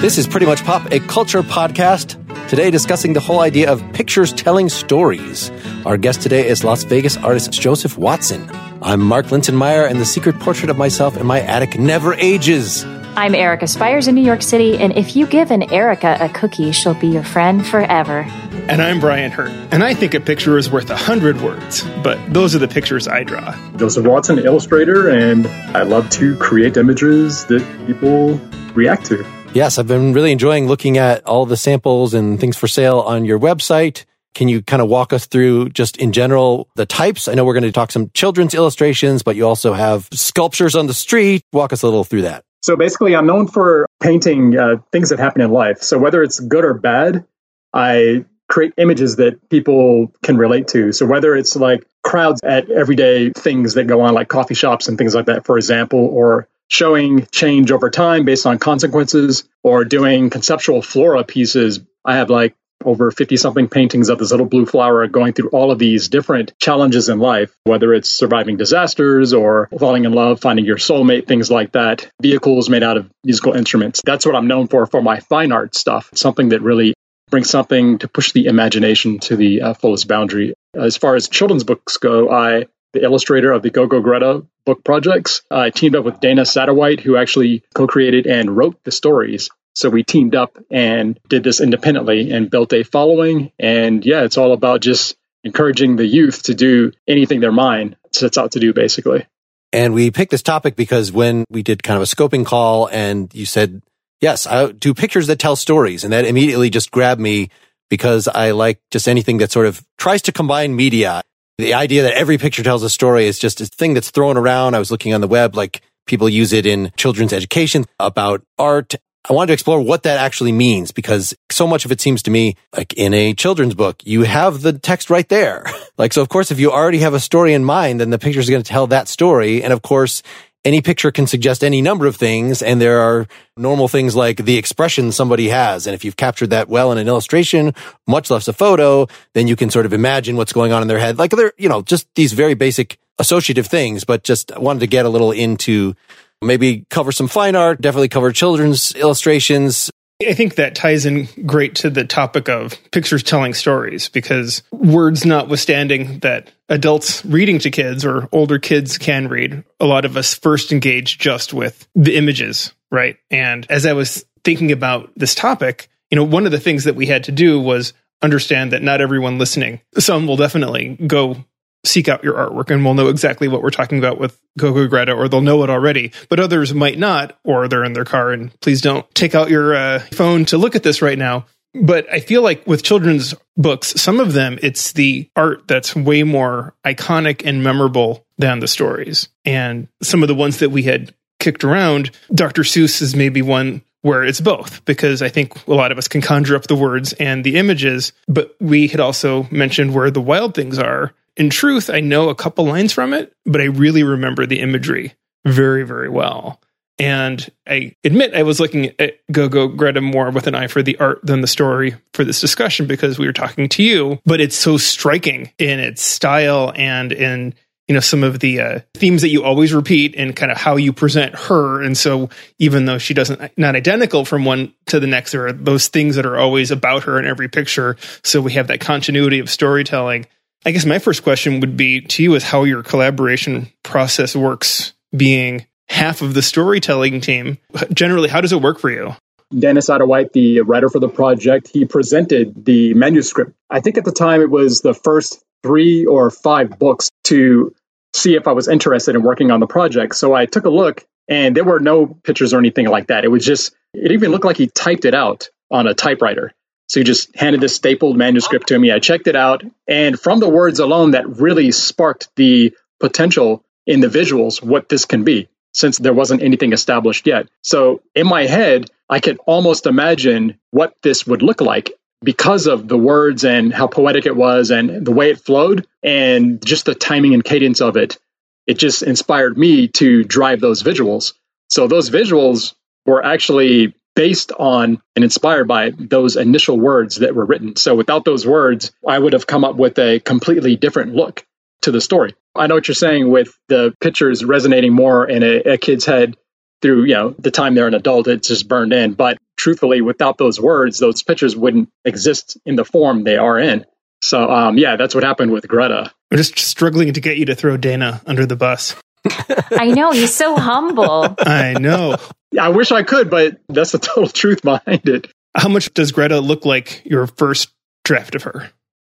This is Pretty Much Pop, a culture podcast. Today, discussing the whole idea of pictures telling stories. Our guest today is Las Vegas artist Joseph Watson. I'm Mark Linsenmayer, and the secret portrait of myself in my attic never ages. I'm Erica Spyres in New York City, and if you give an Erica a cookie, she'll be your friend forever. And I'm Brian Hirt, and I think a picture is worth a hundred words, but those are the pictures I draw. Joseph Watson, illustrator, and I love to create images that people react to. Yes, I've been really enjoying looking at all the samples and things for sale on your website. Can you kind of walk us through just in general the types? I know we're going to talk some children's illustrations, but you also have sculptures on the street. Walk us a little through that. So basically, I'm known for painting uh, things that happen in life. So whether it's good or bad, I create images that people can relate to. So whether it's like crowds at everyday things that go on, like coffee shops and things like that, for example, or showing change over time based on consequences or doing conceptual flora pieces. I have like over 50 something paintings of this little blue flower going through all of these different challenges in life, whether it's surviving disasters or falling in love, finding your soulmate, things like that. Vehicles made out of musical instruments. That's what I'm known for, for my fine art stuff. something that really brings something to push the imagination to the uh, fullest boundary. As far as children's books go, I the illustrator of the Go Go Greta book projects. I teamed up with Dana Satterwhite, who actually co created and wrote the stories. So we teamed up and did this independently and built a following. And yeah, it's all about just encouraging the youth to do anything their mind sets out to do, basically. And we picked this topic because when we did kind of a scoping call and you said, yes, I do pictures that tell stories. And that immediately just grabbed me because I like just anything that sort of tries to combine media the idea that every picture tells a story is just a thing that's thrown around. I was looking on the web, like people use it in children's education about art. I wanted to explore what that actually means because so much of it seems to me like in a children's book, you have the text right there. like, so of course, if you already have a story in mind, then the picture is going to tell that story. And of course, any picture can suggest any number of things. And there are normal things like the expression somebody has. And if you've captured that well in an illustration, much less a photo, then you can sort of imagine what's going on in their head. Like they're, you know, just these very basic associative things, but just wanted to get a little into maybe cover some fine art, definitely cover children's illustrations, I think that ties in great to the topic of pictures telling stories because words notwithstanding that adults reading to kids or older kids can read, a lot of us first engage just with the images, right? And as I was thinking about this topic, you know, one of the things that we had to do was understand that not everyone listening, some will definitely go seek out your artwork and will know exactly what we're talking about with Go Greta, or they'll know it already. But others might not, or they're in their car. And please don't take out your uh, phone to look at this right now. But I feel like with children's books, some of them, it's the art that's way more iconic and memorable than the stories. And some of the ones that we had kicked around, Dr. Seuss is maybe one where it's both because I think a lot of us can conjure up the words and the images, but we had also mentioned where the wild things are in truth, I know a couple lines from it, but I really remember the imagery very, very well. And I admit I was looking at Go Go Greta more with an eye for the art than the story for this discussion because we were talking to you, but it's so striking in its style and in you know some of the uh, themes that you always repeat and kind of how you present her. And so even though she doesn't not identical from one to the next there are those things that are always about her in every picture. So we have that continuity of storytelling I guess my first question would be to you is how your collaboration process works being half of the storytelling team. Generally, how does it work for you? Dennis Satterwhite, the writer for the project, he presented the manuscript. I think at the time it was the first three or five books to see if I was interested in working on the project. So I took a look and there were no pictures or anything like that. It was just, it even looked like he typed it out on a typewriter. So he just handed this stapled manuscript to me. I checked it out. And from the words alone, that really sparked the potential in the visuals, what this can be, since there wasn't anything established yet. So in my head, I could almost imagine what this would look like because of the words and how poetic it was and the way it flowed and just the timing and cadence of it. It just inspired me to drive those visuals. So those visuals were actually based on and inspired by those initial words that were written. So without those words, I would have come up with a completely different look. to the story. I know what you're saying with the pictures resonating more in a, a kid's head through, you know, the time they're an adult, it's just burned in. But truthfully, without those words, those pictures wouldn't exist in the form they are in. So, um, yeah, that's what happened with Greta. I'm just struggling to get you to throw Dana under the bus. I know he's so humble. I know. I wish I could, but that's the total truth behind it. How much does Greta look like your first draft of her?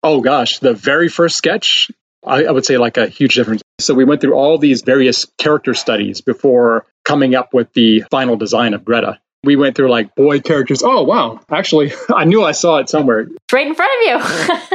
Oh gosh, the very first sketch, I, I, would say like a huge difference. So we went through all these various character studies before coming up with the final design of Greta. We went through like boy characters. Oh wow, actually, I knew I saw it somewhere. It's right in front of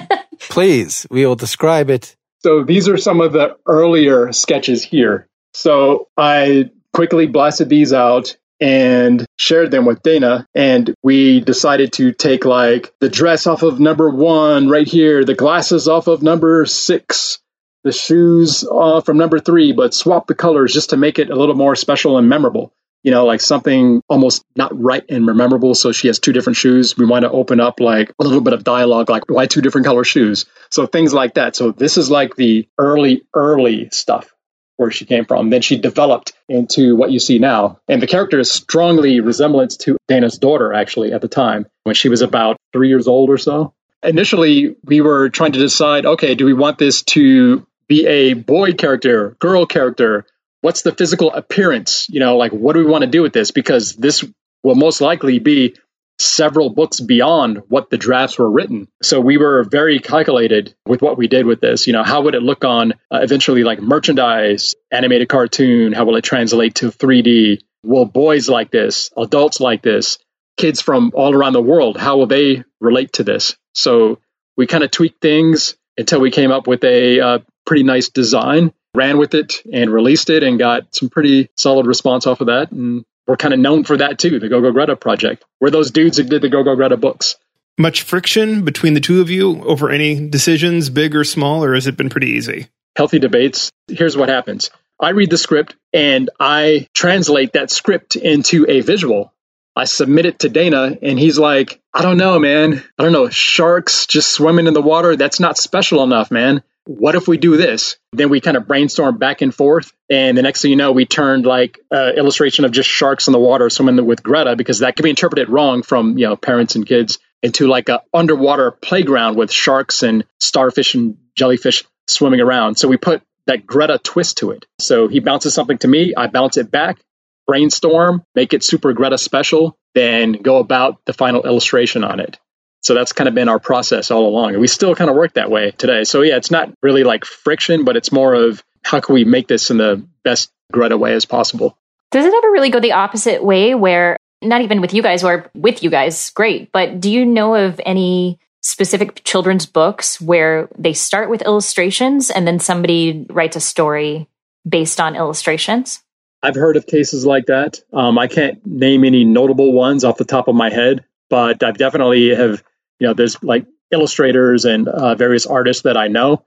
you. Please, we will describe it. So these are some of the earlier sketches here. So I quickly blasted these out and shared them with Dana. And we decided to take like the dress off of number one right here, the glasses off of number six, the shoes uh, from number three, but swap the colors just to make it a little more special and memorable. You know, like something almost not right and memorable. So she has two different shoes. We want to open up like a little bit of dialogue, like why two different color shoes? So things like that. So this is like the early, early stuff where she came from. Then she developed into what you see now. And the character is strongly resemblance to Dana's daughter, actually, at the time, when she was about three years old or so. Initially, we were trying to decide okay, do we want this to be a boy character, girl character? What's the physical appearance? You know, like what do we want to do with this? Because this will most likely be several books beyond what the drafts were written. So we were very calculated with what we did with this. You know, how would it look on uh, eventually like merchandise, animated cartoon? How will it translate to 3D? Will boys like this? Adults like this? Kids from all around the world, how will they relate to this? So we kind of tweaked things until we came up with a uh, pretty nice design, ran with it and released it and got some pretty solid response off of that. And we're kind of known for that too, the Go Go Greta project. We're those dudes who did the Go Go Greta books. Much friction between the two of you over any decisions, big or small, or has it been pretty easy? Healthy debates. Here's what happens I read the script and I translate that script into a visual. I submit it to Dana, and he's like, I don't know, man. I don't know. Sharks just swimming in the water. That's not special enough, man what if we do this? Then we kind of brainstorm back and forth. And the next thing you know, we turned like uh, illustration of just sharks in the water swimming with Greta because that could be interpreted wrong from, you know, parents and kids into like a underwater playground with sharks and starfish and jellyfish swimming around. So we put that Greta twist to it. So he bounces something to me, I bounce it back, brainstorm, make it super Greta special, then go about the final illustration on it. So that's kind of been our process all along. And we still kind of work that way today. So yeah, it's not really like friction, but it's more of how can we make this in the best Greta way as possible. Does it ever really go the opposite way where not even with you guys or with you guys, great, but do you know of any specific children's books where they start with illustrations and then somebody writes a story based on illustrations? I've heard of cases like that. Um, I can't name any notable ones off the top of my head, but I've definitely have you know, there's like illustrators and uh, various artists that I know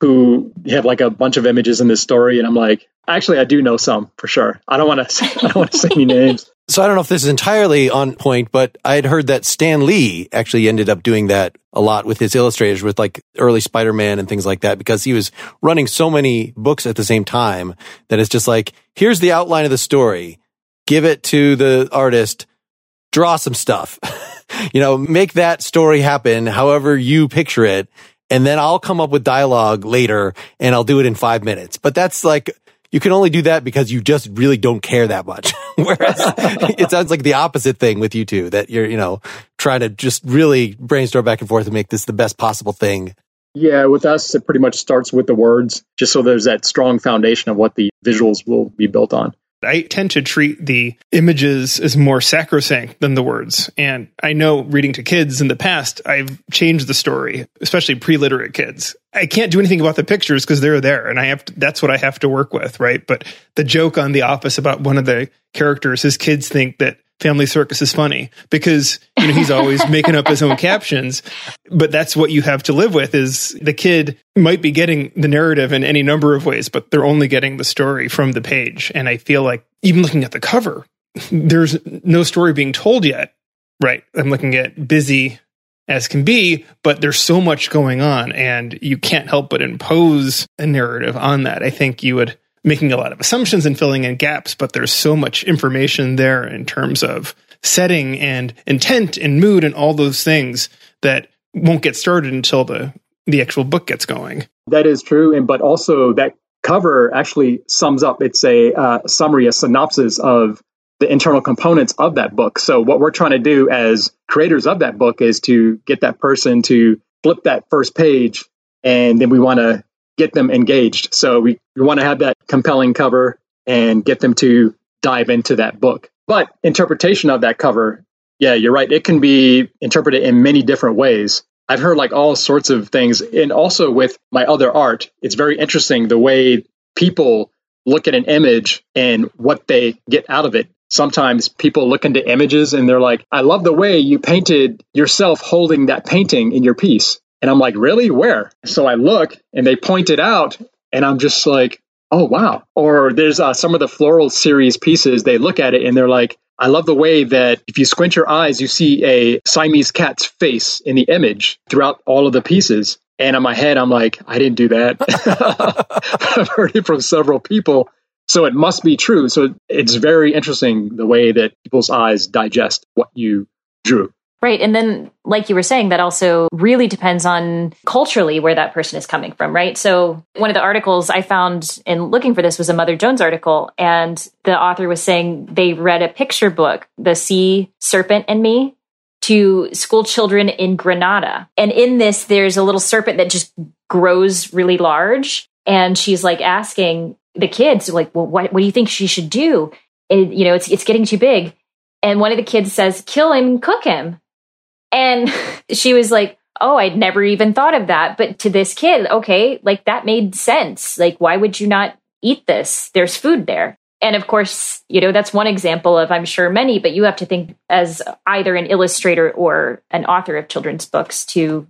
who have like a bunch of images in this story, and I'm like, actually, I do know some for sure. I don't want to, I don't want to say any names. So I don't know if this is entirely on point, but I had heard that Stan Lee actually ended up doing that a lot with his illustrators with like early Spider-Man and things like that because he was running so many books at the same time that it's just like, here's the outline of the story. Give it to the artist, draw some stuff. you know, make that story happen however you picture it. And then I'll come up with dialogue later and I'll do it in five minutes. But that's like, you can only do that because you just really don't care that much. Whereas it sounds like the opposite thing with you two that you're, you know, trying to just really brainstorm back and forth and make this the best possible thing. Yeah, with us, it pretty much starts with the words, just so there's that strong foundation of what the visuals will be built on. I tend to treat the images as more sacrosanct than the words. And I know reading to kids in the past, I've changed the story, especially pre-literate kids. I can't do anything about the pictures because they're there and I have to, that's what I have to work with, right? But the joke on the office about one of the characters, his kids think that Family Circus is funny because you know he's always making up his own captions, but that's what you have to live with. Is the kid might be getting the narrative in any number of ways, but they're only getting the story from the page. And I feel like even looking at the cover, there's no story being told yet. Right? I'm looking at busy as can be, but there's so much going on and you can't help but impose a narrative on that. I think you would making a lot of assumptions and filling in gaps, but there's so much information there in terms of setting and intent and mood and all those things that won't get started until the the actual book gets going. That is true, and but also that cover actually sums up. It's a uh, summary, a synopsis of the internal components of that book. So what we're trying to do as creators of that book is to get that person to flip that first page, and then we want to get them engaged. So we, we want to have that compelling cover and get them to dive into that book. But interpretation of that cover, yeah, you're right. It can be interpreted in many different ways. I've heard like all sorts of things. And also with my other art, it's very interesting the way people look at an image and what they get out of it. Sometimes people look into images and they're like, I love the way you painted yourself holding that painting in your piece. And I'm like, really? Where? So I look and they point it out and I'm just like, oh, wow. Or there's uh, some of the floral series pieces, they look at it and they're like, I love the way that if you squint your eyes, you see a Siamese cat's face in the image throughout all of the pieces. And in my head, I'm like, I didn't do that. I've heard it from several people. So it must be true. So it's very interesting the way that people's eyes digest what you drew. Right. And then, like you were saying, that also really depends on culturally where that person is coming from, right? So, one of the articles I found in looking for this was a Mother Jones article, and the author was saying they read a picture book, The Sea Serpent and Me, to school children in Granada. And in this, there's a little serpent that just grows really large. And she's like asking the kids, like, well, what, what do you think she should do? And, you know, it's, it's getting too big. And one of the kids says, kill him, cook him. And she was like, Oh, I'd never even thought of that. But to this kid, okay, like that made sense. Like, why would you not eat this? There's food there. And of course, you know, that's one example of, I'm sure, many, but you have to think as either an illustrator or an author of children's books to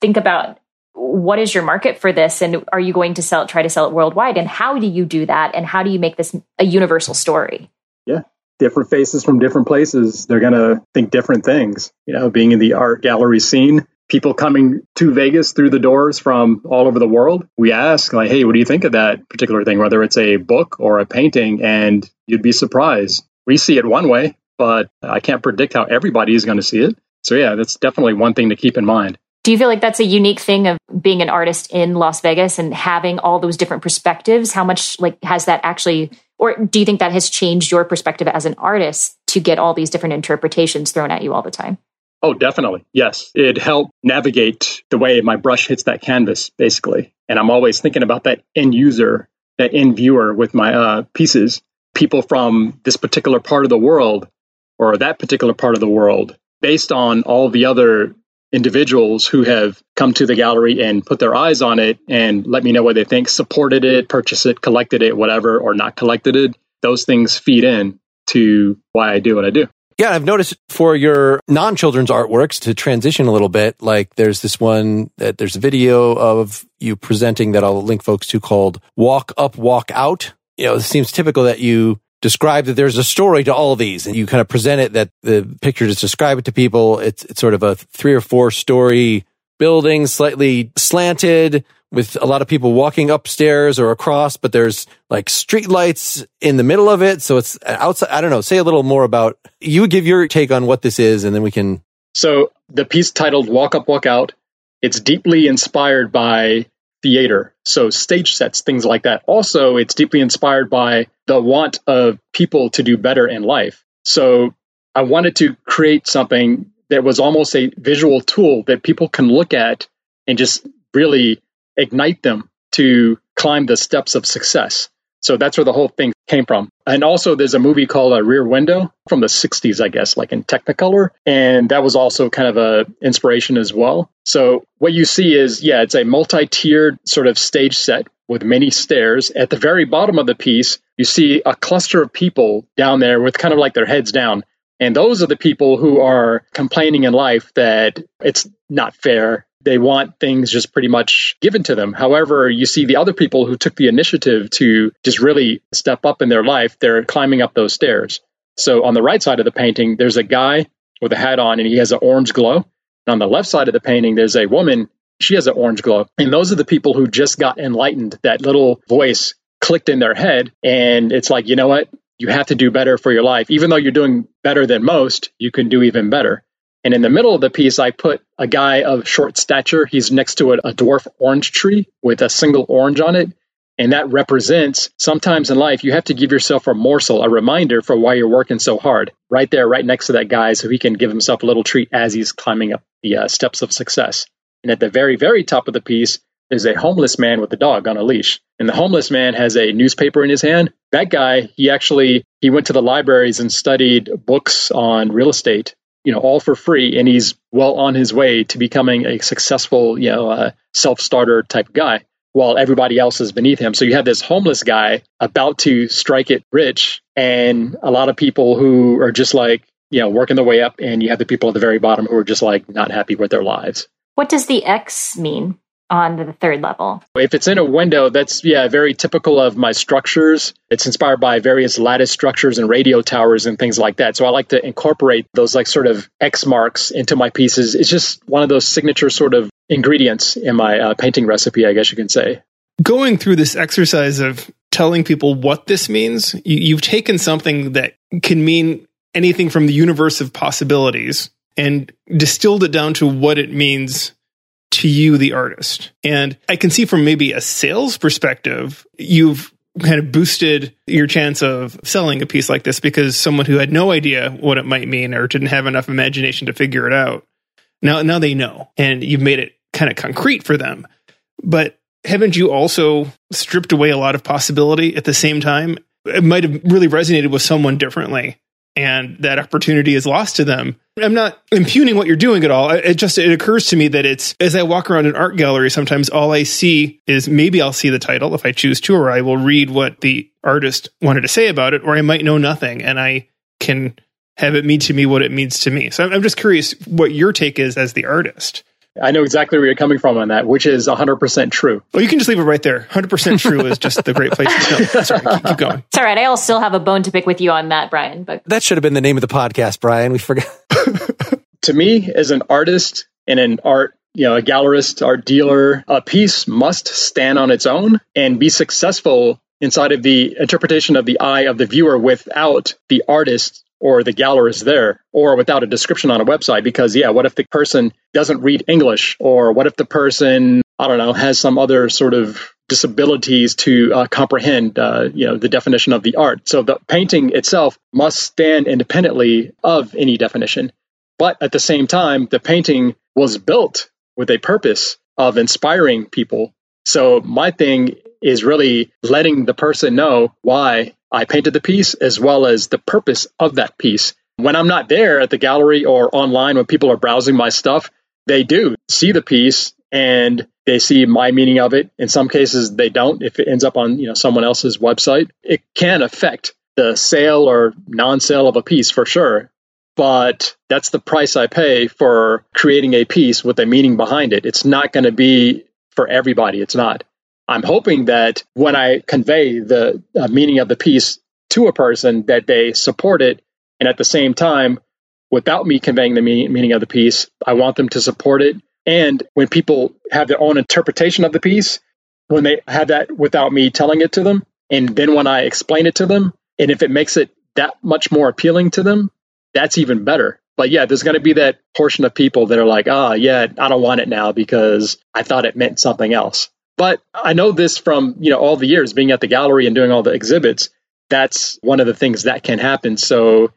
think about what is your market for this and are you going to sell it, try to sell it worldwide? And how do you do that? And how do you make this a universal story? Yeah different faces from different places, they're going to think different things. You know, being in the art gallery scene, people coming to Vegas through the doors from all over the world, we ask, like, hey, what do you think of that particular thing, whether it's a book or a painting? And you'd be surprised. We see it one way, but I can't predict how everybody is going to see it. So, yeah, that's definitely one thing to keep in mind. Do you feel like that's a unique thing of being an artist in Las Vegas and having all those different perspectives? How much like has that actually or do you think that has changed your perspective as an artist to get all these different interpretations thrown at you all the time? Oh, definitely. Yes. It helped navigate the way my brush hits that canvas, basically. And I'm always thinking about that end user, that end viewer with my uh, pieces. People from this particular part of the world or that particular part of the world, based on all the other individuals who have come to the gallery and put their eyes on it and let me know what they think, supported it, purchased it, collected it, whatever, or not collected it. Those things feed in to why I do what I do. Yeah, I've noticed for your non children's artworks to transition a little bit, like there's this one that there's a video of you presenting that I'll link folks to called Walk Up, Walk Out. You know, it seems typical that you describe that there's a story to all these and you kind of present it that the picture just describe it to people. It's, it's sort of a three or four story building, slightly slanted with a lot of people walking upstairs or across, but there's like street lights in the middle of it. So it's uh, outside. I don't know. Say a little more about you give your take on what this is and then we can. So the piece titled Walk Up, Walk Out, it's deeply inspired by theater. So stage sets, things like that. Also, it's deeply inspired by the want of people to do better in life. So I wanted to create something that was almost a visual tool that people can look at and just really ignite them to climb the steps of success. So that's where the whole thing came from. And also, there's a movie called A Rear Window from the 60s, I guess, like in Technicolor. And that was also kind of a inspiration as well. So what you see is, yeah, it's a multi-tiered sort of stage set with many stairs. At the very bottom of the piece, you see a cluster of people down there with kind of like their heads down. And those are the people who are complaining in life that it's not fair, they want things just pretty much given to them. However, you see the other people who took the initiative to just really step up in their life, they're climbing up those stairs. So on the right side of the painting, there's a guy with a hat on and he has an orange glow. And on the left side of the painting, there's a woman. She has an orange glow. And those are the people who just got enlightened. That little voice clicked in their head. And it's like, you know what? You have to do better for your life. Even though you're doing better than most, you can do even better. And in the middle of the piece, I put a guy of short stature. He's next to a, a dwarf orange tree with a single orange on it. And that represents sometimes in life, you have to give yourself a morsel, a reminder for why you're working so hard. Right there, right next to that guy, so he can give himself a little treat as he's climbing up the uh, steps of success. And at the very, very top of the piece, there's a homeless man with a dog on a leash. And the homeless man has a newspaper in his hand. That guy, he actually he went to the libraries and studied books on real estate, you know, all for free. And he's well on his way to becoming a successful, you know, uh, self-starter type guy while everybody else is beneath him. So you have this homeless guy about to strike it rich, and a lot of people who are just like, you know, working their way up, and you have the people at the very bottom who are just like not happy with their lives. What does the X mean on the third level? If it's in a window, that's, yeah, very typical of my structures. It's inspired by various lattice structures and radio towers and things like that. So I like to incorporate those like sort of X marks into my pieces. It's just one of those signature sort of ingredients in my uh, painting recipe, I guess you can say. Going through this exercise of telling people what this means, you, you've taken something that can mean anything from the universe of possibilities and distilled it down to what it means to you, the artist. And I can see from maybe a sales perspective, you've kind of boosted your chance of selling a piece like this because someone who had no idea what it might mean or didn't have enough imagination to figure it out now now they know and you've made it kind of concrete for them. But haven't you also stripped away a lot of possibility at the same time? It might have really resonated with someone differently and that opportunity is lost to them. I'm not impugning what you're doing at all. It just it occurs to me that it's as I walk around an art gallery sometimes all I see is maybe I'll see the title if I choose to or I will read what the artist wanted to say about it or I might know nothing and I can have it mean to me what it means to me. So I'm just curious what your take is as the artist. I know exactly where you're coming from on that, which is 100% true. Well, you can just leave it right there. 100% true is just the great place to go. Sorry, keep, keep going. It's all right. I'll still have a bone to pick with you on that, Brian. But That should have been the name of the podcast, Brian. We forgot. to me, as an artist and an art, you know, a gallerist, art dealer, a piece must stand on its own and be successful inside of the interpretation of the eye of the viewer without the artist or the gallery gallerist there or without a description on a website because yeah what if the person doesn't read english? Or what if the person i don't know has some other sort of disabilities to uh, comprehend uh, you know the definition of the art? So the painting itself must stand independently of any definition. But at the same time the painting was built with a purpose of inspiring people. So my thing is really letting the person know why I painted the piece as well as the purpose of that piece. When I'm not there at the gallery or online when people are browsing my stuff, they do see the piece and they see my meaning of it. In some cases they don't if it ends up on, you know, someone else's website. It can affect the sale or non-sale of a piece for sure. But that's the price I pay for creating a piece with a meaning behind it. It's not going to be for everybody. It's not. I'm hoping that when I convey the uh, meaning of the piece to a person, that they support it, and at the same time, without me conveying the meaning, meaning of the piece, I want them to support it. And when people have their own interpretation of the piece, when they have that without me telling it to them, and then when I explain it to them, and if it makes it that much more appealing to them, that's even better. But yeah, there's going to be that portion of people that are like, ah, oh, yeah, I don't want it now because I thought it meant something else. But I know this from, you know, all the years being at the gallery and doing all the exhibits. That's one of the things that can happen. So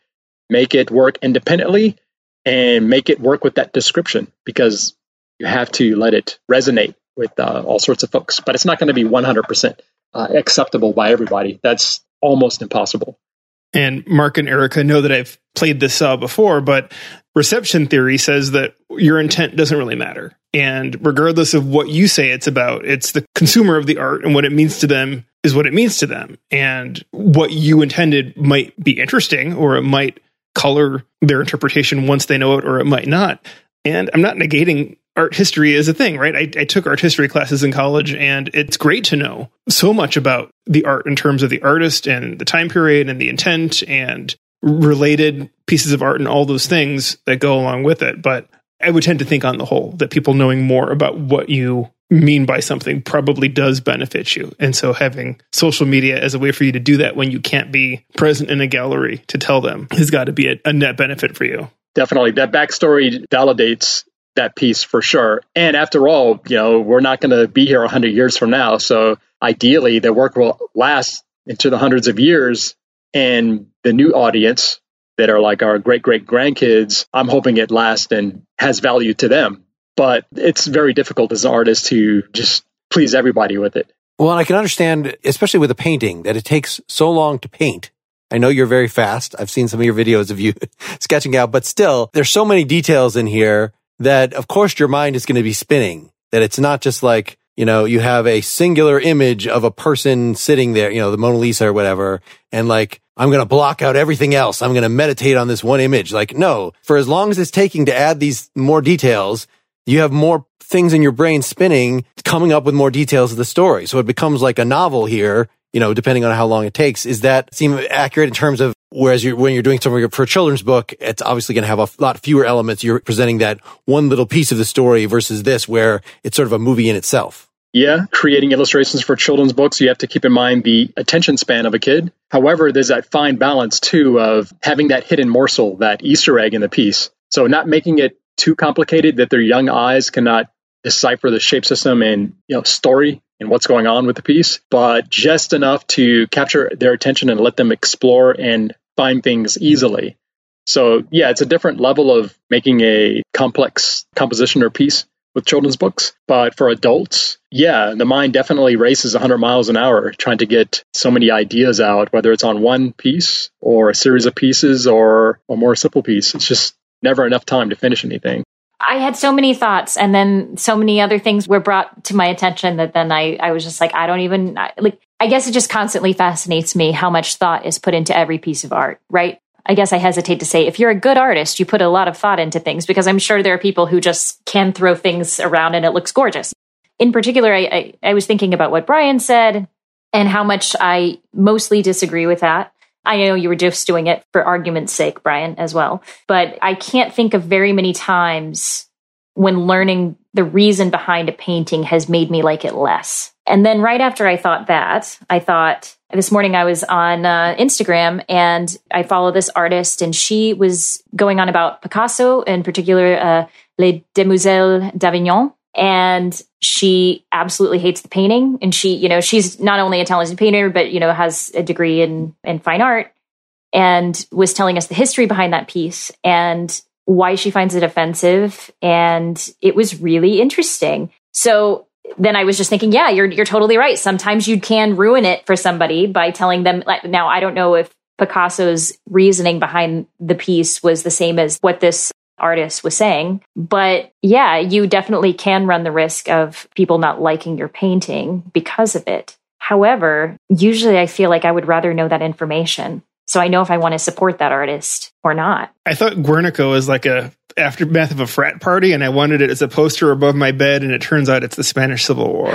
make it work independently and make it work with that description because you have to let it resonate with uh, all sorts of folks. But it's not going to be 100% uh, acceptable by everybody. That's almost impossible. And Mark and Erica know that I've played this saw before, but reception theory says that your intent doesn't really matter. And regardless of what you say it's about, it's the consumer of the art and what it means to them is what it means to them. And what you intended might be interesting or it might color their interpretation once they know it or it might not. And I'm not negating art history is a thing, right? I, I, took art history classes in college, and it's great to know so much about the art in terms of the artist and the time period and the intent and related pieces of art and all those things that go along with it. But I would tend to think on the whole that people knowing more about what you mean by something probably does benefit you. And so having social media as a way for you to do that when you can't be present in a gallery to tell them has got to be a, a net benefit for you. Definitely. That backstory validates that piece for sure. And after all, you know, we're not going to be here 100 years from now. So ideally, the work will last into the hundreds of years. And the new audience that are like our great great grandkids, I'm hoping it lasts and has value to them. But it's very difficult as an artist to just please everybody with it. Well, I can understand, especially with a painting, that it takes so long to paint. I know you're very fast. I've seen some of your videos of you sketching out, but still, there's so many details in here that of course your mind is going to be spinning, that it's not just like, you know, you have a singular image of a person sitting there, you know, the Mona Lisa or whatever. And like, I'm going to block out everything else. I'm going to meditate on this one image. Like, no, for as long as it's taking to add these more details, you have more things in your brain spinning, coming up with more details of the story. So it becomes like a novel here, you know, depending on how long it takes. Is that seem accurate in terms of Whereas you're, when you're doing something for a children's book, it's obviously going to have a lot fewer elements. You're presenting that one little piece of the story versus this, where it's sort of a movie in itself. Yeah, creating illustrations for children's books, you have to keep in mind the attention span of a kid. However, there's that fine balance too of having that hidden morsel, that Easter egg in the piece. So not making it too complicated that their young eyes cannot decipher the shape system and you know story and what's going on with the piece, but just enough to capture their attention and let them explore and find things easily. So, yeah, it's a different level of making a complex composition or piece with children's books. But for adults, yeah, the mind definitely races 100 miles an hour trying to get so many ideas out, whether it's on one piece or a series of pieces or a more simple piece. It's just never enough time to finish anything. I had so many thoughts, and then so many other things were brought to my attention that then I, I was just like, I don't even I, like. I guess it just constantly fascinates me how much thought is put into every piece of art, right? I guess I hesitate to say if you're a good artist, you put a lot of thought into things because I'm sure there are people who just can throw things around and it looks gorgeous. In particular, I, I, I was thinking about what Brian said and how much I mostly disagree with that. I know you were just doing it for argument's sake, Brian, as well. But I can't think of very many times when learning the reason behind a painting has made me like it less. And then right after I thought that, I thought this morning I was on uh, Instagram and I follow this artist and she was going on about Picasso, in particular, uh, Les Demoiselles d'Avignon. And she absolutely hates the painting. And she, you know, she's not only a talented painter, but, you know, has a degree in, in fine art and was telling us the history behind that piece and why she finds it offensive. And it was really interesting. So then I was just thinking, yeah, you're you're totally right. Sometimes you can ruin it for somebody by telling them. Like, now, I don't know if Picasso's reasoning behind the piece was the same as what this artist was saying, but yeah, you definitely can run the risk of people not liking your painting because of it. However, usually I feel like I would rather know that information. So I know if I want to support that artist or not. I thought Guernica was like a aftermath of a frat party and I wanted it as a poster above my bed and it turns out it's the Spanish Civil War.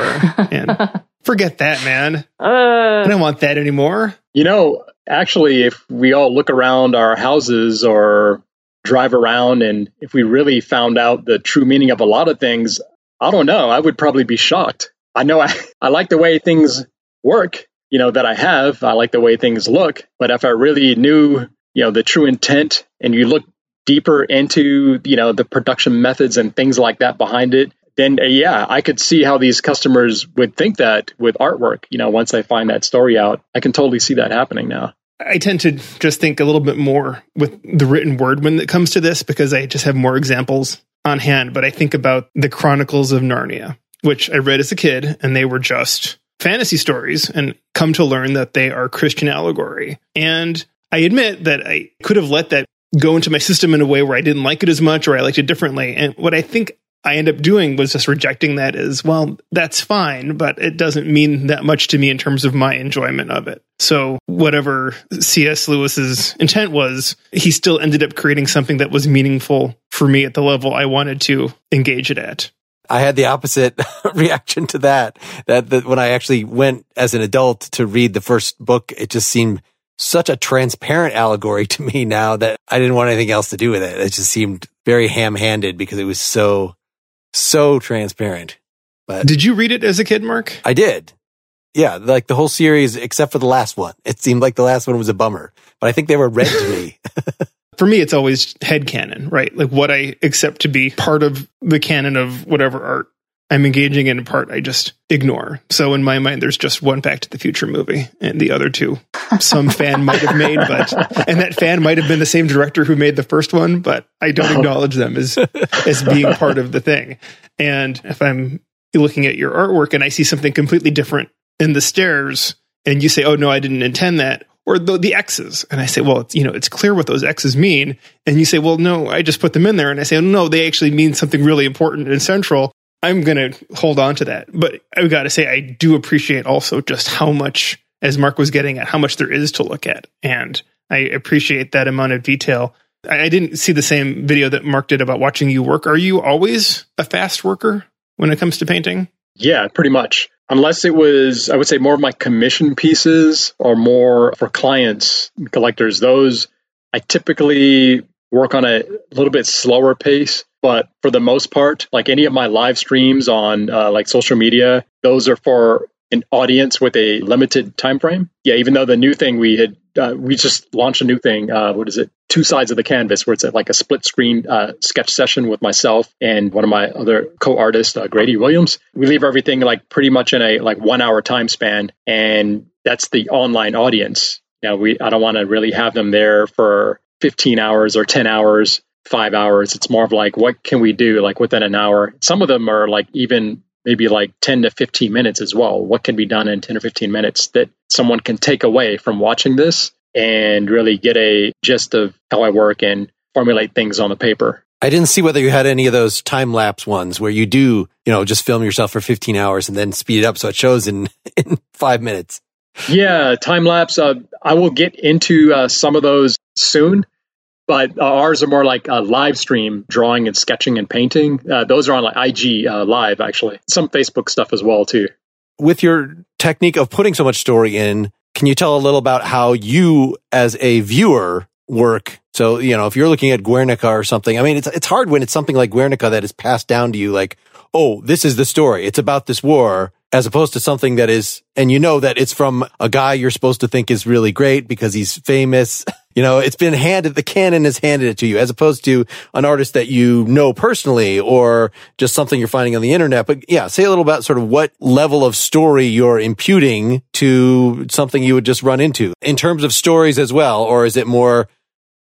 and forget that, man. Uh, I don't want that anymore. You know, actually, if we all look around our houses or drive around and if we really found out the true meaning of a lot of things, I don't know. I would probably be shocked. I know I, I like the way things work, you know, that I have. I like the way things look. But if I really knew, you know, the true intent and you look deeper into you know the production methods and things like that behind it then uh, yeah i could see how these customers would think that with artwork you know once they find that story out i can totally see that happening now I tend to just think a little bit more with the written word when it comes to this because I just have more examples on hand. But I think about the Chronicles of Narnia, which I read as a kid, and they were just fantasy stories, and come to learn that they are Christian allegory. And I admit that I could have let that go into my system in a way where I didn't like it as much or I liked it differently. And what I think I end up doing was just rejecting that as well, that's fine, but it doesn't mean that much to me in terms of my enjoyment of it. So whatever C.S. Lewis's intent was, he still ended up creating something that was meaningful for me at the level I wanted to engage it at. I had the opposite reaction to that. That, that when I actually went as an adult to read the first book, it just seemed such a transparent allegory to me now that I didn't want anything else to do with it. It just seemed very ham-handed because it was so so transparent. But Did you read it as a kid, Mark? I did. Yeah, like the whole series except for the last one. It seemed like the last one was a bummer, but I think they were read to me. For me, it's always head canon, right? Like what I accept to be part of the canon of whatever art I'm engaging in a part I just ignore. So in my mind, there's just one Back to the Future movie, and the other two some fan might have made, but and that fan might have been the same director who made the first one, but I don't oh. acknowledge them as as being part of the thing. And if I'm looking at your artwork and I see something completely different in the stairs, and you say, "Oh no, I didn't intend that," or the, the X's. And I say, well, it's, you know, it's clear what those X's mean. And you say, well, no, I just put them in there. And I say, no, they actually mean something really important and central. I'm going to hold on to that. But I've got to say, I do appreciate also just how much, as Mark was getting at, how much there is to look at. And I appreciate that amount of detail. I, I didn't see the same video that Mark did about watching you work. Are you always a fast worker when it comes to painting? Yeah, pretty much. Unless it was, I would say, more of my commission pieces or more for clients, collectors, those I typically work on a little bit slower pace. But for the most part, like any of my live streams on uh, like social media, those are for an audience with a limited time frame. Yeah, even though the new thing we had uh, we just launched a new thing. Uh, what is it? Two sides of the canvas, where it's like a split screen uh, sketch session with myself and one of my other co-artists, uh, Grady Williams. We leave everything like pretty much in a like one hour time span, and that's the online audience. Now we I don't want to really have them there for 15 hours or 10 hours five hours. It's more of like, what can we do like within an hour? Some of them are like even maybe like 10 to 15 minutes as well. What can be done in 10 or 15 minutes that someone can take away from watching this and really get a gist of how I work and formulate things on the paper. I didn't see whether you had any of those time lapse ones where you do, you know, just film yourself for 15 hours and then speed it up so it shows in, in five minutes. Yeah, time lapse. Uh, I will get into uh, some of those soon but uh, ours are more like a live stream drawing and sketching and painting. Uh, those are on like IG uh, live, actually. Some Facebook stuff as well too. With your technique of putting so much story in, can you tell a little about how you, as a viewer, work? So you know, if you're looking at Guernica or something, I mean, it's it's hard when it's something like Guernica that is passed down to you, like, oh, this is the story. It's about this war as opposed to something that is, and you know that it's from a guy you're supposed to think is really great because he's famous. You know, it's been handed, the canon has handed it to you as opposed to an artist that you know personally or just something you're finding on the internet. But yeah, say a little about sort of what level of story you're imputing to something you would just run into in terms of stories as well. Or is it more,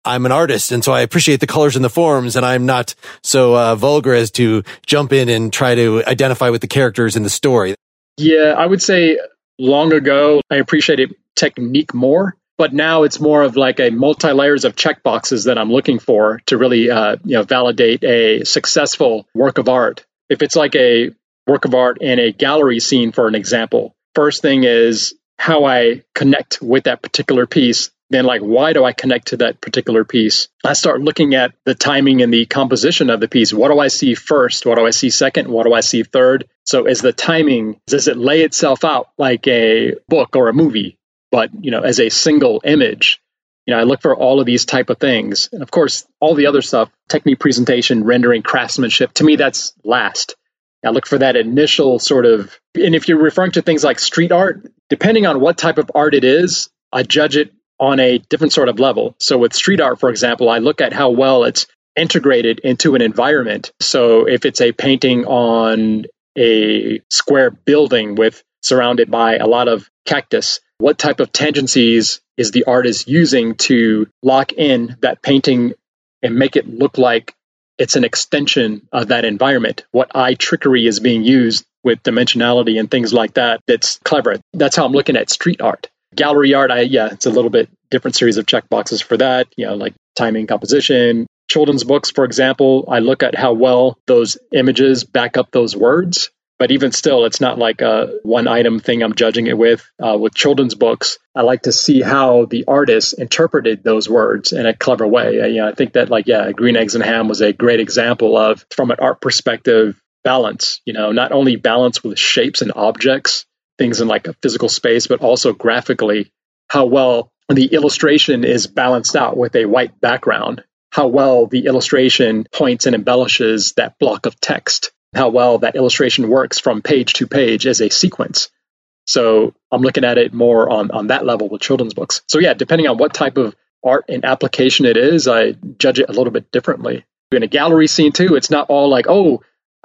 I'm an artist and so I appreciate the colors and the forms and I'm not so uh, vulgar as to jump in and try to identify with the characters in the story. Yeah, I would say long ago, I appreciated technique more but now it's more of like a multi layers of checkboxes that I'm looking for to really uh, you know validate a successful work of art. If it's like a work of art in a gallery scene, for an example, first thing is how I connect with that particular piece. Then, like, why do I connect to that particular piece? I start looking at the timing and the composition of the piece. What do I see first? What do I see second? What do I see third? So, is the timing, does it lay itself out like a book or a movie? But you know as a single image you know i look for all of these type of things. And of course all the other stuff technique presentation rendering craftsmanship to me that's last. I look for that initial sort of and if you're referring to things like street art depending on what type of art it is i judge it on a different sort of level. So with street art for example i look at how well it's integrated into an environment. So if it's a painting on a square building with surrounded by a lot of cactus what type of tangencies is the artist using to lock in that painting and make it look like it's an extension of that environment? What eye trickery is being used with dimensionality and things like that that's clever. That's how I'm looking at street art. Gallery art, I yeah, it's a little bit different series of checkboxes for that, you know, like timing, composition. Children's books, for example, I look at how well those images back up those words but even still, it's not like a one item thing I'm judging it with. Uh, with children's books, I like to see how the artist interpreted those words in a clever way. I, you know, I think that like yeah, Green Eggs and Ham was a great example of from an art perspective balance. You know, not only balance with shapes and objects, things in like a physical space, but also graphically how well the illustration is balanced out with a white background how well the illustration points and embellishes that block of text, how well that illustration works from page to page as a sequence. So I'm looking at it more on, on that level with children's books. So yeah, depending on what type of art and application it is, I judge it a little bit differently. In a gallery scene too, it's not all like, oh,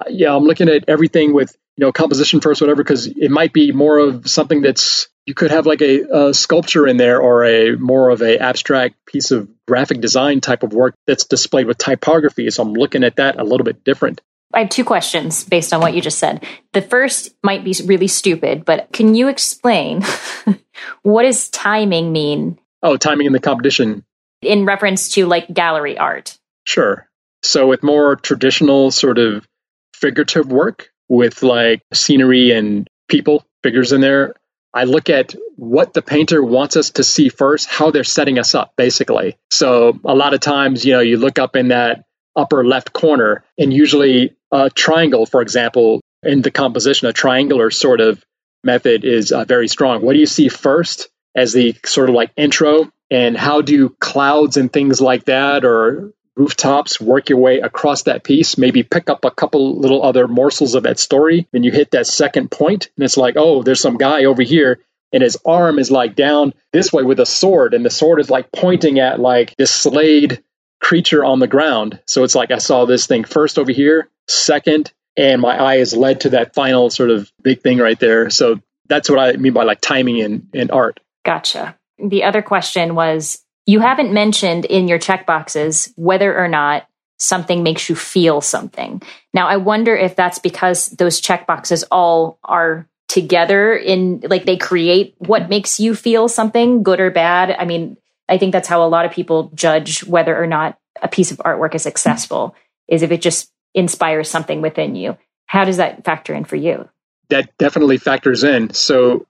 yeah, I'm looking at everything with you know composition first, whatever, because it might be more of something that's you could have like a, a, sculpture in there or a more of a abstract piece of graphic design type of work that's displayed with typography. So I'm looking at that a little bit different. I have two questions based on what you just said. The first might be really stupid, but can you explain what does timing mean? Oh, timing in the competition. In reference to like gallery art. Sure. So with more traditional sort of figurative work with like scenery and people figures in there, I look at what the painter wants us to see first, how they're setting us up, basically. So a lot of times, you know, you look up in that upper left corner, and usually a triangle, for example, in the composition, a triangular sort of method is uh, very strong. What do you see first as the sort of like intro? And how do clouds and things like that, or rooftops, work your way across that piece, maybe pick up a couple little other morsels of that story. Then you hit that second point, and it's like, oh, there's some guy over here, and his arm is like down this way with a sword, and the sword is like pointing at like this slayed creature on the ground. So it's like I saw this thing first over here, second, and my eye is led to that final sort of big thing right there. So that's what I mean by like timing and, in art. Gotcha. The other question was you haven't mentioned in your checkboxes whether or not something makes you feel something. Now, I wonder if that's because those checkboxes all are together in like they create what makes you feel something, good or bad. I mean, I think that's how a lot of people judge whether or not a piece of artwork is successful, is if it just inspires something within you. How does that factor in for you? That definitely factors in. So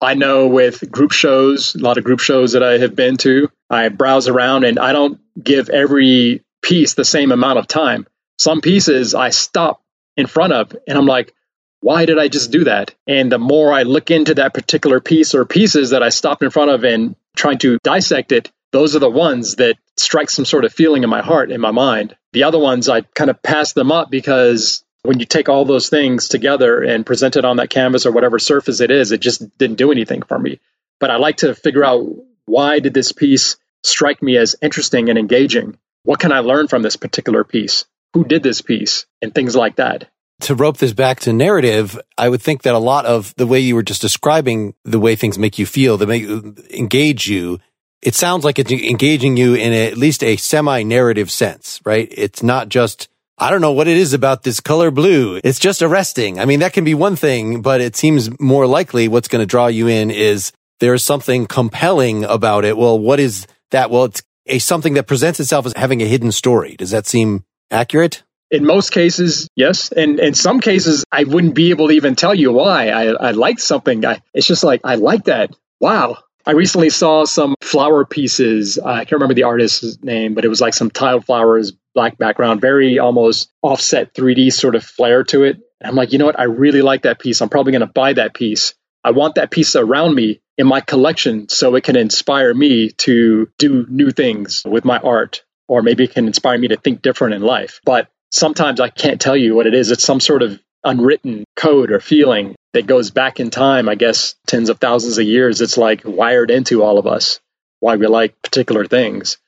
I know with group shows, a lot of group shows that I have been to, I browse around and I don't give every piece the same amount of time. Some pieces I stop in front of and I'm like, why did I just do mm-hmm. that? And the more I look into that particular piece or pieces that I stopped in front of and trying to dissect it, those are the ones that strike some sort of feeling in my heart, in my mind. The other ones, I kind of pass them up because when you take all those things together and present it on that canvas or whatever surface it is, it just didn't do anything for me. But I like to figure out why did this piece strike me as interesting and engaging? What can I learn from this particular piece? Who did this piece? And things like that. To rope this back to narrative, I would think that a lot of the way you were just describing the way things make you feel, that make engage you, it sounds like it's engaging you in at least a semi narrative sense, right? It's not just I don't know what it is about this color blue. It's just arresting. I mean, that can be one thing, but it seems more likely what's going to draw you in is there's something compelling about it. Well, what is that? Well, it's a something that presents itself as having a hidden story. Does that seem accurate? In most cases, yes. And in some cases, I wouldn't be able to even tell you why. I, I like something. I, it's just like, I like that. Wow. I recently saw some flower pieces. I can't remember the artist's name, but it was like some tiled flowers, black background, very almost offset 3D sort of flair to it. And I'm like, you know what? I really like that piece. I'm probably going to buy that piece. I want that piece around me in my collection so it can inspire me to do new things with my art, or maybe it can inspire me to think different in life. But sometimes I can't tell you what it is. It's some sort of unwritten code or feeling that goes back in time, I guess, tens of thousands of years. It's like wired into all of us why we like particular things.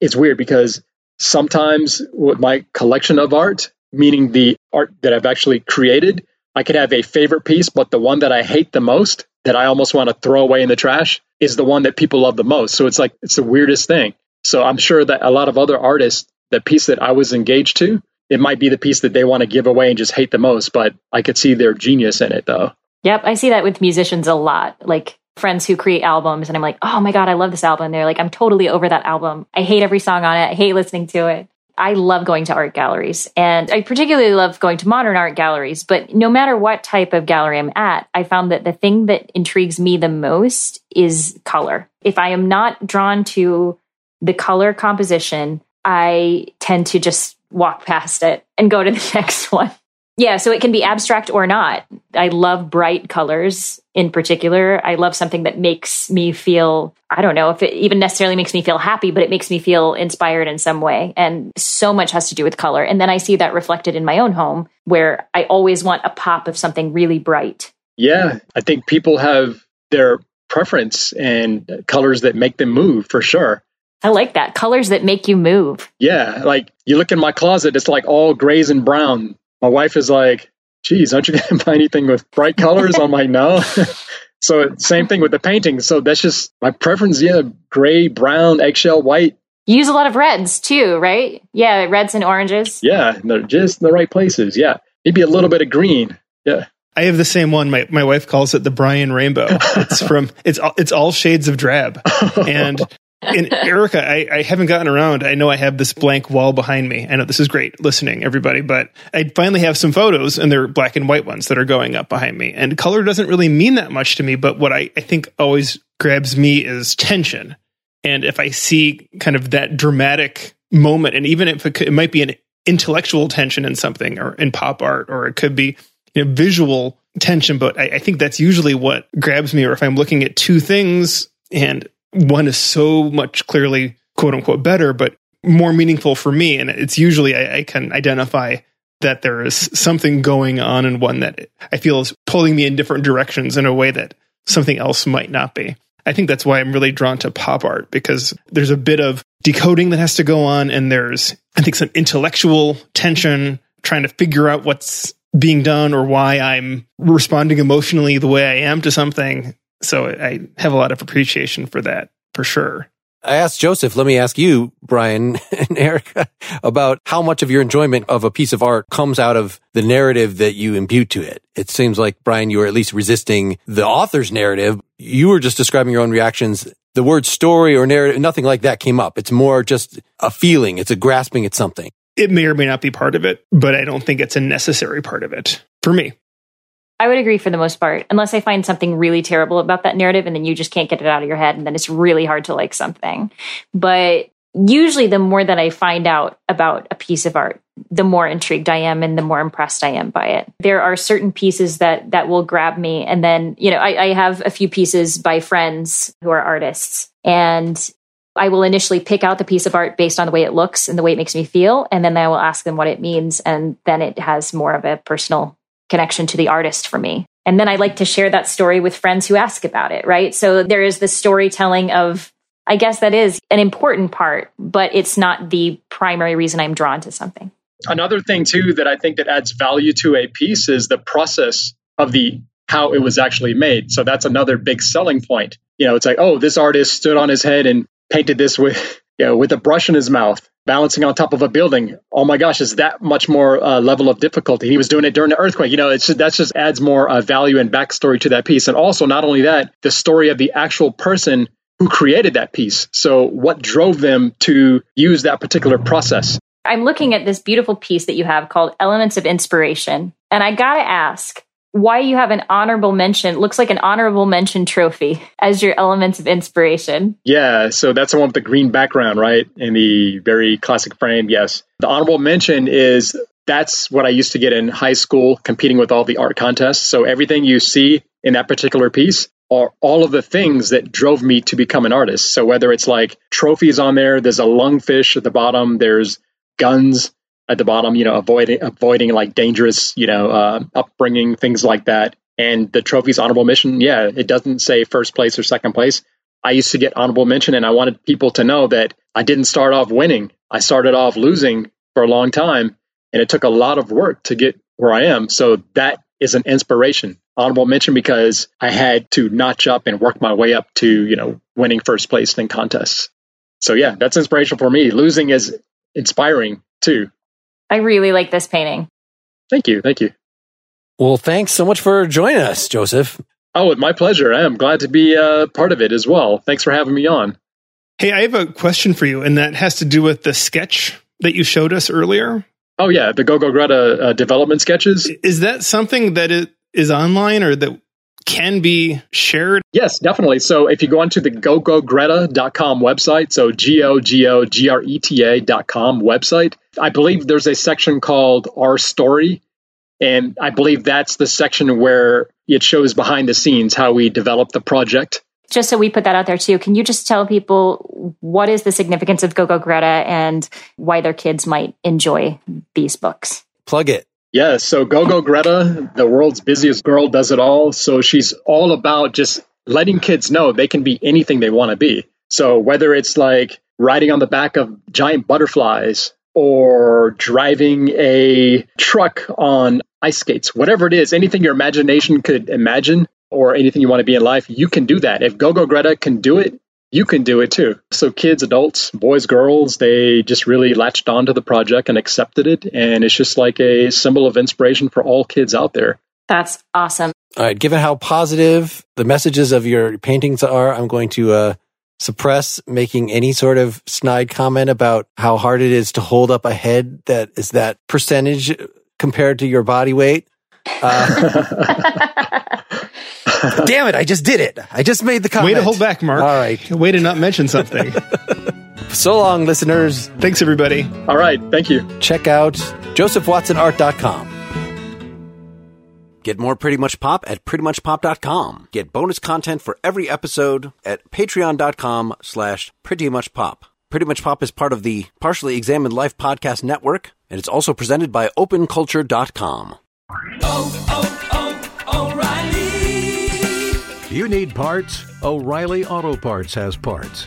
It's weird because sometimes with my collection of art, meaning the art that I've actually created, I could have a favorite piece, but the one that I hate the most, that I almost want to throw away in the trash, is the one that people love the most. So it's like, it's the weirdest thing. So I'm sure that a lot of other artists, the piece that I was engaged to, it might be the piece that they want to give away and just hate the most, but I could see their genius in it though. Yep, I see that with musicians a lot. Like friends who create albums and I'm like, "Oh my god, I love this album." They're like, "I'm totally over that album. I hate every song on it. I hate listening to it." I love going to art galleries and I particularly love going to modern art galleries, but no matter what type of gallery I'm at, I found that the thing that intrigues me the most is color. If I am not drawn to the color composition, I tend to just walk past it and go to the next one. Yeah, so it can be abstract or not. I love bright colors in particular. I love something that makes me feel, I don't know if it even necessarily makes me feel happy, but it makes me feel inspired in some way. And so much has to do with color. And then I see that reflected in my own home where I always want a pop of something really bright. Yeah, I think people have their preference and colors that make them move for sure. I like that. Colors that make you move. Yeah, like you look in my closet, it's like all grays and brown my wife is like, geez, aren't you going to buy anything with bright colors? I'm like, no. so same thing with the painting. So that's just my preference. Yeah, gray, brown, eggshell, white. You use a lot of reds too, right? Yeah, reds and oranges. Yeah, they're just in the right places. Yeah, maybe a little bit of green. Yeah. I have the same one. My my wife calls it the Brian Rainbow. It's from it's all, it's all shades of drab, and and Erica, I, I, haven't gotten around. I know I have this blank wall behind me. I know this is great listening, everybody, but I finally have some photos and they're black and white ones that are going up behind me. And color doesn't really mean that much to me, but what I, I think always grabs me is tension. And if I see kind of that dramatic moment, and even if it, could, it might be an intellectual tension in something or in pop art, or it could be you know, visual tension, but I, I think that's usually what grabs me. Or if I'm looking at two things and one is so much clearly quote unquote better, but more meaningful for me. And it's usually I, I, can identify that there is something going on in one that I feel is pulling me in different directions in a way that something else might not be. I think that's why I'm really drawn to pop art because there's a bit of decoding that has to go on, and there's, I think, some intellectual tension trying to figure out what's being done or why I'm responding emotionally the way I am to something. So I have a lot of appreciation for that for sure. I asked Joseph, let me ask you, Brian and Erica, about how much of your enjoyment of a piece of art comes out of the narrative that you impute to it. It seems like, Brian, you were at least resisting the author's narrative. You were just describing your own reactions. The word story or narrative, nothing like that came up. It's more just a feeling. It's a grasping at something. It may or may not be part of it, but I don't think it's a necessary part of it for me. I would agree for the most part, unless I find something really terrible about that narrative and then you just can't get it out of your head and then it's really hard to like something. But usually the more that I find out about a piece of art, the more intrigued I am and the more impressed I am by it. There are certain pieces that that will grab me. And then, you know, I, I have a few pieces by friends who are artists. And I will initially pick out the piece of art based on the way it looks and the way it makes me feel. And then I will ask them what it means. And then it has more of a personal connection to the artist for me. And then I like to share that story with friends who ask about it, right? So there is the storytelling of, I guess that is an important part, but it's not the primary reason I'm drawn to something. Another thing too that I think that adds value to a piece is the process of the how it was actually made. So that's another big selling point. You know, it's like, oh, this artist stood on his head and painted this with you know, with a brush in his mouth, balancing on top of a building. Oh my gosh, is that much more uh, level of difficulty? He was doing it during the earthquake. You know, it's that just adds more uh, value and backstory to that piece. And also, not only that, the story of the actual person who created that piece. So, what drove them to use that particular process? I'm looking at this beautiful piece that you have called Elements of Inspiration. And I got to ask, why you have an honorable mention looks like an honorable mention trophy as your elements of inspiration. Yeah, so that's the one with the green background, right? In the very classic frame, yes. The honorable mention is that's what I used to get in high school competing with all the art contests. So everything you see in that particular piece are all of the things that drove me to become an artist. So whether it's like trophies on there, there's a lungfish at the bottom, there's guns, at the bottom, you know, avoiding avoiding like dangerous, you know, uh, upbringing, things like that. And the trophy's honorable mention, yeah, it doesn't say first place or second place. I used to get honorable mention, and I wanted people to know that I didn't start off winning. I started off losing for a long time, and it took a lot of work to get where I am. So that is an inspiration. Honorable mention because I had to notch up and work my way up to, you know, winning first place in contests. So yeah, that's inspirational for me. Losing is inspiring too. I really like this painting. Thank you. Thank you. Well, thanks so much for joining us, Joseph. Oh, it's my pleasure. I am glad to be a part of it as well. Thanks for having me on. Hey, I have a question for you, and that has to do with the sketch that you showed us earlier. Oh, yeah, the Go Go Greta uh, development sketches. Is that something that it is online or that can be shared? Yes, definitely. So if you go onto the gogogreta.com website, so G O G O G R E T A.com website, I believe there's a section called Our Story. And I believe that's the section where it shows behind the scenes how we develop the project. Just so we put that out there too, can you just tell people what is the significance of Go Go Greta and why their kids might enjoy these books? Plug it. Yeah, so Go Go Greta, the world's busiest girl, does it all. So she's all about just letting kids know they can be anything they want to be. So whether it's like riding on the back of giant butterflies or driving a truck on ice skates, whatever it is, anything your imagination could imagine or anything you want to be in life, you can do that. If Go Go Greta can do it, you can do it too. So kids, adults, boys, girls, they just really latched onto the project and accepted it. And it's just like a symbol of inspiration for all kids out there. That's awesome. All right. Given how positive the messages of your paintings are, I'm going to uh, suppress making any sort of snide comment about how hard it is to hold up a head that is that percentage compared to your body weight. Uh, damn it, I just did it. I just made the comment. Way to hold back, Mark. All right. Way to not mention something. so long, listeners. Thanks, everybody. All right. Thank you. Check out josephwatsonart.com. Get more Pretty Much Pop at prettymuchpop.com. Get bonus content for every episode at patreon.com slash prettymuchpop. Pretty Much Pop is part of the Partially Examined Life podcast network, and it's also presented by openculture.com. Oh, oh, oh, O'Reilly! You need parts? O'Reilly Auto Parts has parts.